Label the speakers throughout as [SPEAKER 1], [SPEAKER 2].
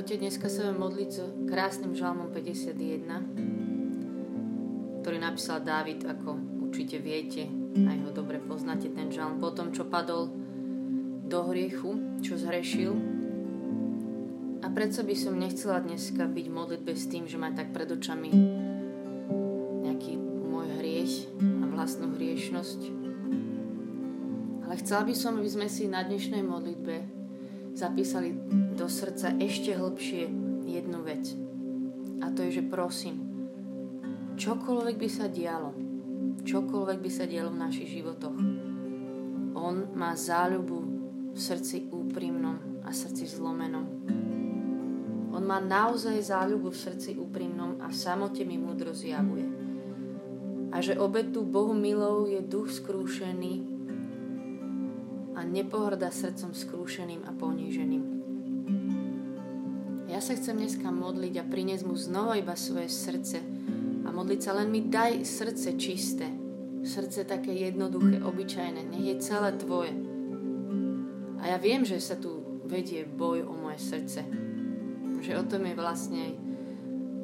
[SPEAKER 1] Ahojte, dneska sa budeme modliť s krásnym žalmom 51, ktorý napísal Dávid, ako určite viete, aj ho dobre poznáte, ten žalm. Po tom, čo padol do hriechu, čo zhrešil. A predsa by som nechcela dneska byť modlitbe s tým, že má tak pred očami nejaký môj hriech a vlastnú hriešnosť. Ale chcela by som, aby sme si na dnešnej modlitbe zapísali do srdca ešte hlbšie jednu vec. A to je, že prosím, čokoľvek by sa dialo, čokoľvek by sa dialo v našich životoch, on má záľubu v srdci úprimnom a srdci zlomenom. On má naozaj záľubu v srdci úprimnom a v samote mi múdro zjavuje. A že obetu Bohu milou je duch skrúšený a nepohrda srdcom skrúšeným a poníženým. Ja sa chcem dneska modliť a priniesť mu znova iba svoje srdce a modliť sa len mi daj srdce čisté, srdce také jednoduché, obyčajné, nech je celé tvoje. A ja viem, že sa tu vedie boj o moje srdce. Že o tom je vlastne aj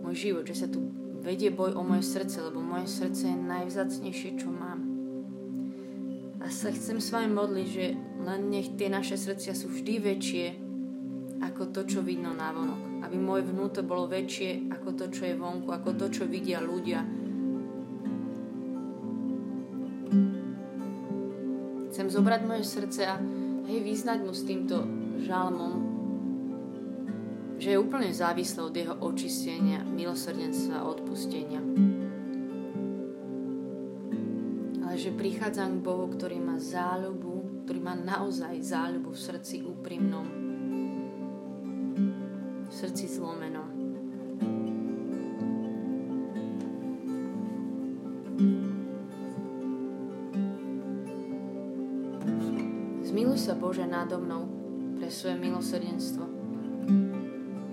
[SPEAKER 1] môj život, že sa tu vedie boj o moje srdce, lebo moje srdce je najvzácnejšie, čo mám. A sa chcem s vami modliť, že len nech tie naše srdcia sú vždy väčšie ako to, čo vidno na vonok. Aby moje vnútor bolo väčšie ako to, čo je vonku, ako to, čo vidia ľudia. Chcem zobrať moje srdce a hej, vyznať mu s týmto žalmom, že je úplne závislé od jeho očistenia, milosrdenstva a odpustenia. že prichádzam k Bohu, ktorý má záľubu, ktorý má naozaj záľubu v srdci úprimnom, srdci zlomenom. Zmiluj sa Bože nádo mnou pre svoje milosrdenstvo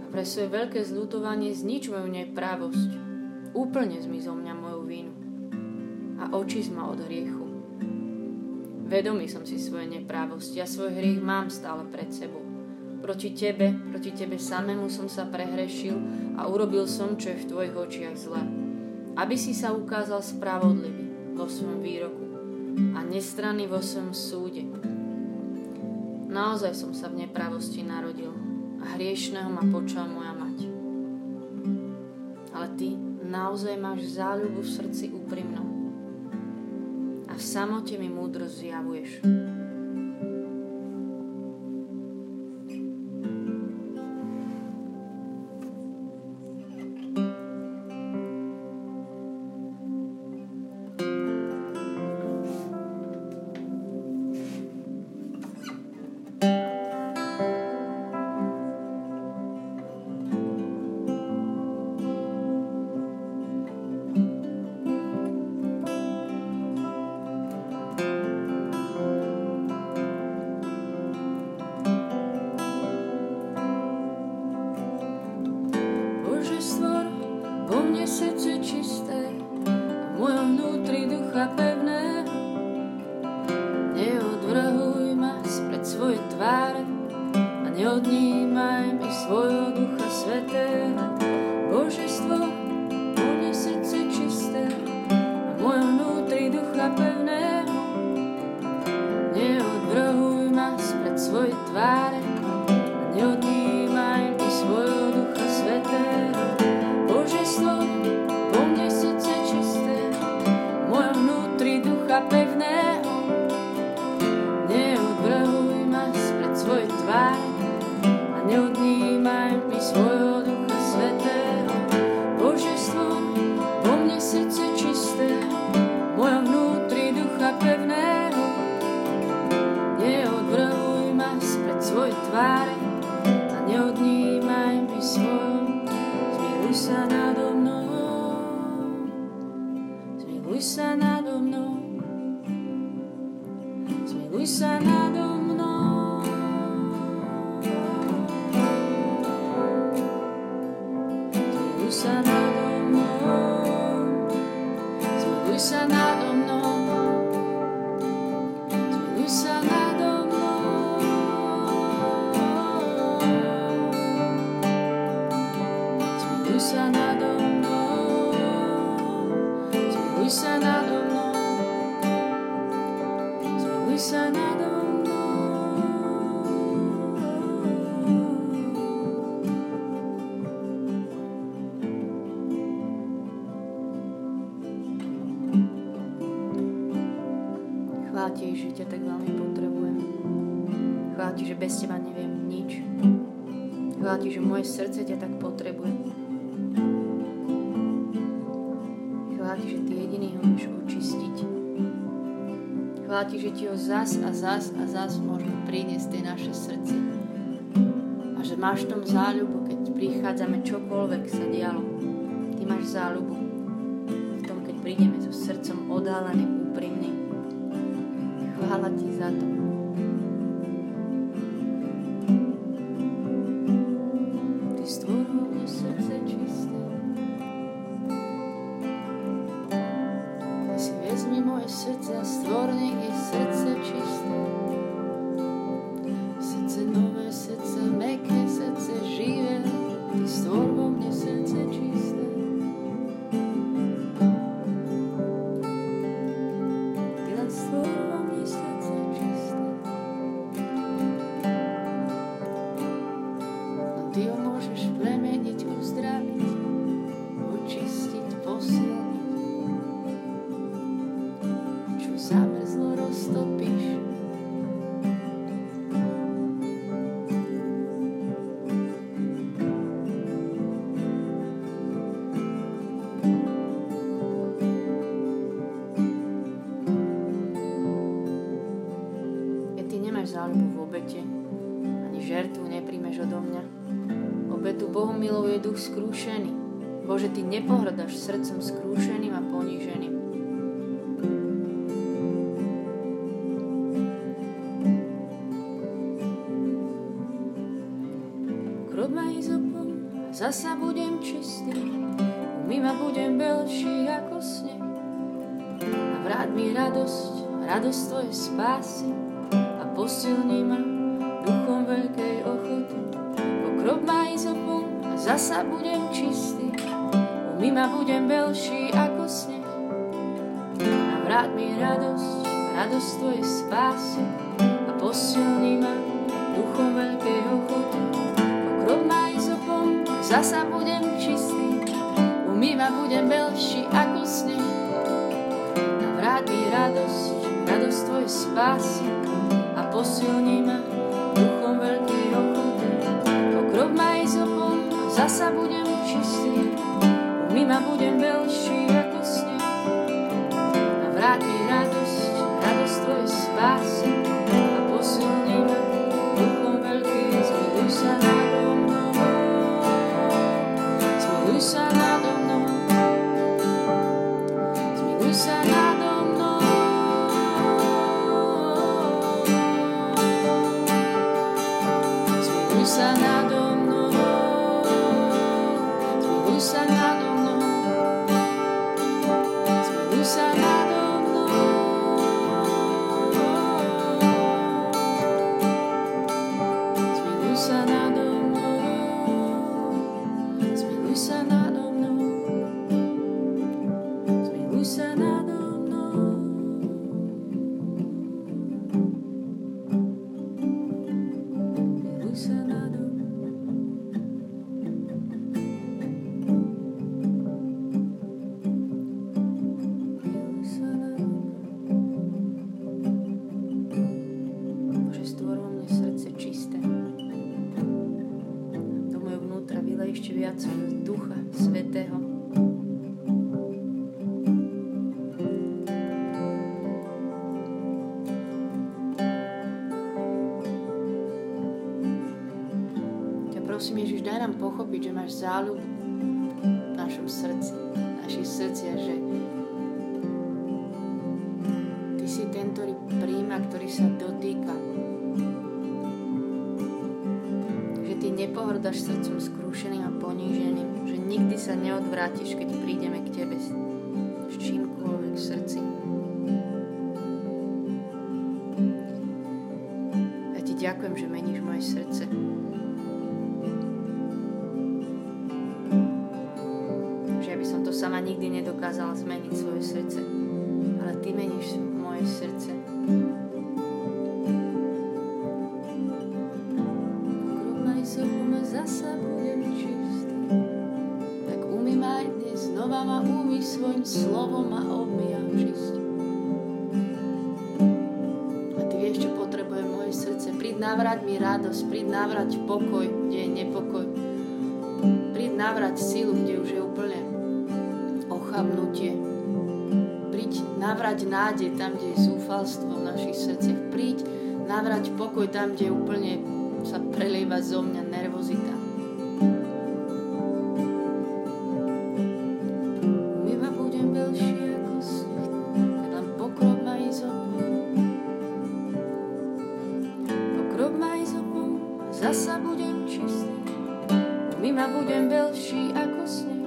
[SPEAKER 1] a pre svoje veľké zľutovanie znič moju neprávosť. Úplne zmizol mňa moju vínu a očist ma od hriechu. Vedomý som si svoje neprávosti a svoj hriech mám stále pred sebou. Proti tebe, proti tebe samému som sa prehrešil a urobil som, čo je v tvojich očiach zle. Aby si sa ukázal spravodlivý vo svojom výroku a nestranný vo svojom súde. Naozaj som sa v neprávosti narodil a hriešného ma počala moja mať. Ale ty naozaj máš záľubu v srdci úprimnom a v samote mi múdro zjavuješ. that they slnka pevného. Neodvrhuj ma spred svojej tváre a neodnímaj mi svoju Zmiluj sa nado mnou. Ti, že moje srdce ťa tak potrebuje. Chvála ti, že ty jediný ho môžeš očistiť. Chvála ti, že ti ho zas a zas a zas môžeme priniesť tej naše srdce. A že máš v tom záľubu, keď prichádzame čokoľvek sa dialo. Ty máš záľubu v tom, keď prídeme so srdcom odhaleným, úprimným. Chvála ti za to. Skrúšený. Bože, Ty nepohrdaš srdcom skrúšeným a poníženým. Krob ma izopom, zasa budem čistý, umýva budem belší ako sneh. A vráť mi radosť, radosť Tvojej spásy a posilní ma duchom veľkej ochoty. Pokrob ma izopom, zasa budem čistý, umýma budem veľší ako sneh. A vráť mi radosť, radosť tvojej spásy a posilní ma duchom veľkej ochoty. Pokrop ma izopom, zasa budem čistý, umýma budem veľší ako sneh. A vráť mi radosť, radosť tvojej spásy a posilní ma zasa budem čistý, umýma budem veľší ako sneh. A vráť mi radosť, radosť tvojej spásy a posilní ma duchom veľký, zmiluj sa nado mnou. Zmiluj sa nado mnou. Zmiluj sa nado mnou. Záľub v našom srdci, v našich srdciach, že Ty si ten, ktorý príjma, ktorý sa dotýka. Že Ty nepohrdaš srdcom skrúšeným a poníženým, že nikdy sa neodvrátiš, keď prídeme k Tebe s čímkoľvek v srdci. Ja Ti ďakujem, že meníš moje srdce. sama nikdy nedokázala zmeniť svoje srdce, ale ty meníš moje srdce. Pokrúmaj sa ume, zasa budem čistý. Tak umy ma aj dnes, znova ma umy svojim slovom a obmijam čistý. A ty vieš, čo potrebuje moje srdce. Príď navrať mi radosť, príď navrať pokoj, kde je nepokoj. Príď navrať silu, kde už je úplne ochabnutie. Príď navrať nádej tam, kde je zúfalstvo v našich srdciach. Príď navrať pokoj tam, kde úplne sa prelieva zo mňa nervozita. Ma ma zasa budem čistý. Mima budem veľší ako sneh.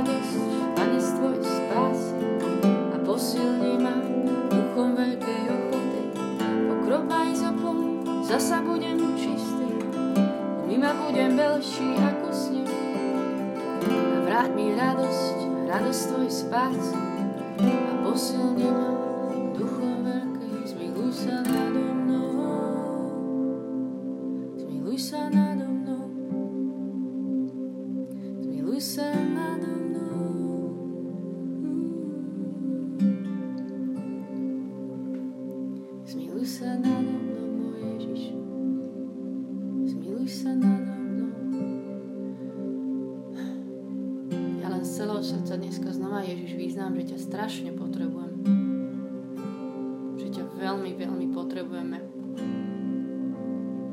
[SPEAKER 1] Radosť, Pane, z Tvojej spásy a posilni ma duchom veľkej ochoty. Pokrop ma izopom, zasa budem čistý. Mima budem veľší ako sneh. A vráť mi radosť, radosť Tvojej spásy a posilni ma duchom veľkej. Zmiluj sa nado mnou. Zmiluj sa nado strašne potrebujem. Že ťa veľmi, veľmi potrebujeme.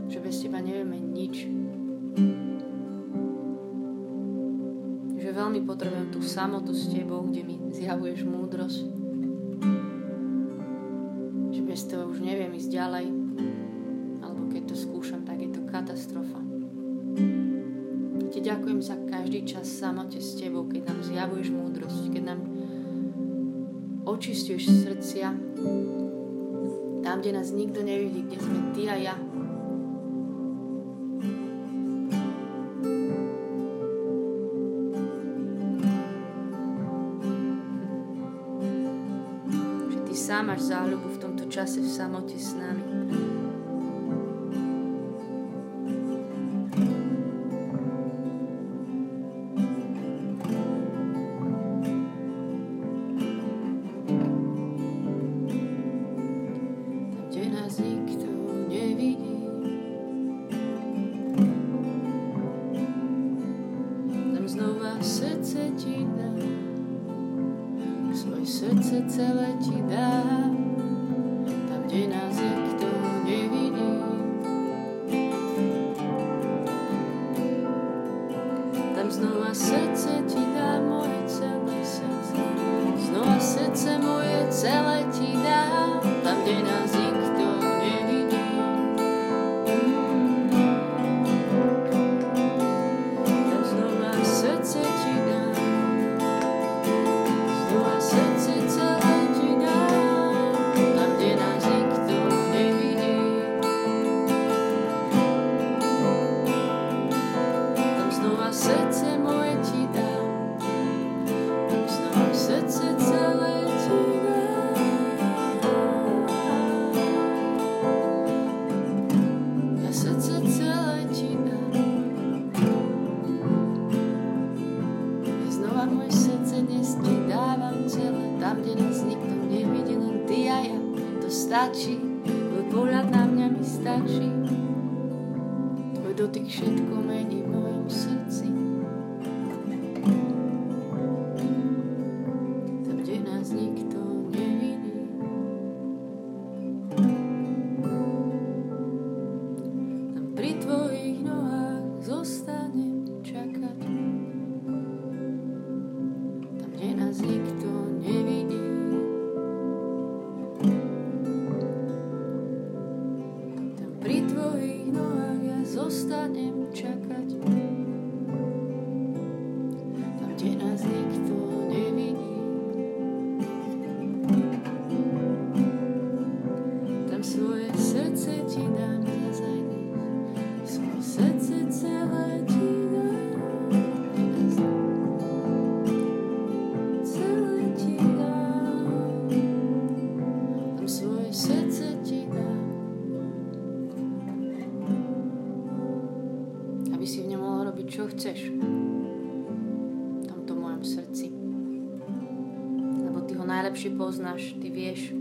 [SPEAKER 1] Že bez teba nevieme nič. Že veľmi potrebujem tú samotu s tebou, kde mi zjavuješ múdrosť. Že bez toho už neviem ísť ďalej. Alebo keď to skúšam, tak je to katastrofa. Ti ďakujem za každý čas samote s tebou, keď nám zjavuješ múdrosť, keď nám očistuješ srdcia, tam, kde nás nikto nevidí, kde sme ty a ja. Že ty sám máš záľubu v tomto čase v samote s nami. Srdce ti dám, svoje srdce celé ti dám. Tam, kde nás nikto nevidí, len ty a ja. To stačí, tvoj pohľad na mňa mi stačí. Tvoj dotyk všetko mení v mojom srdci. Ja zostanem čakať. Tam, kde nás nikto nevidí. Tam svoje srdce ti dám zazaj Svoje srdce celé ti. Celé ti dám. Tam svoje srdce lepšie poznáš, Ty vieš.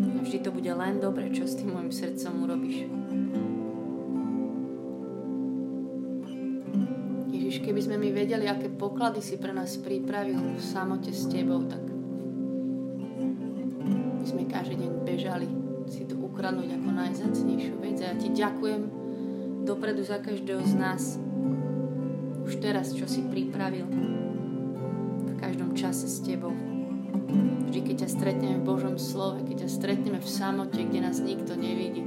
[SPEAKER 1] A vždy to bude len dobre, čo s tým môjim srdcom urobíš. Ježiš, keby sme my vedeli, aké poklady si pre nás pripravil v samote s Tebou, tak my sme každý deň bežali si to ukradnúť ako najzacnejšiu vec. A ja Ti ďakujem dopredu za každého z nás, už teraz, čo si pripravil čase s Tebou. Vždy, keď ťa stretneme v Božom slove, keď ťa stretneme v samote, kde nás nikto nevidí.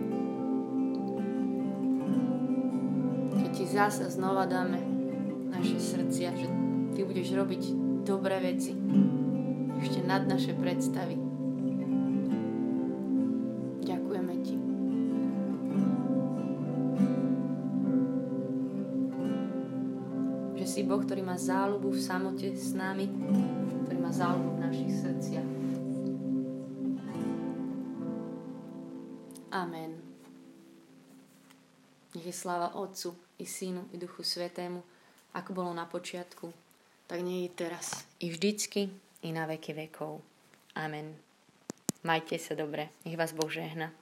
[SPEAKER 1] Keď Ti zasa znova dáme naše srdcia, že Ty budeš robiť dobré veci ešte nad naše predstavy. Si Boh, ktorý má záľubu v samote s nami, ktorý má záľubu v našich srdciach. Amen. Nech je sláva Otcu i Synu i Duchu Svetému, ako bolo na počiatku, tak nie je teraz, i vždycky, i na veky vekov. Amen. Majte sa dobre. Nech vás Boh žehna.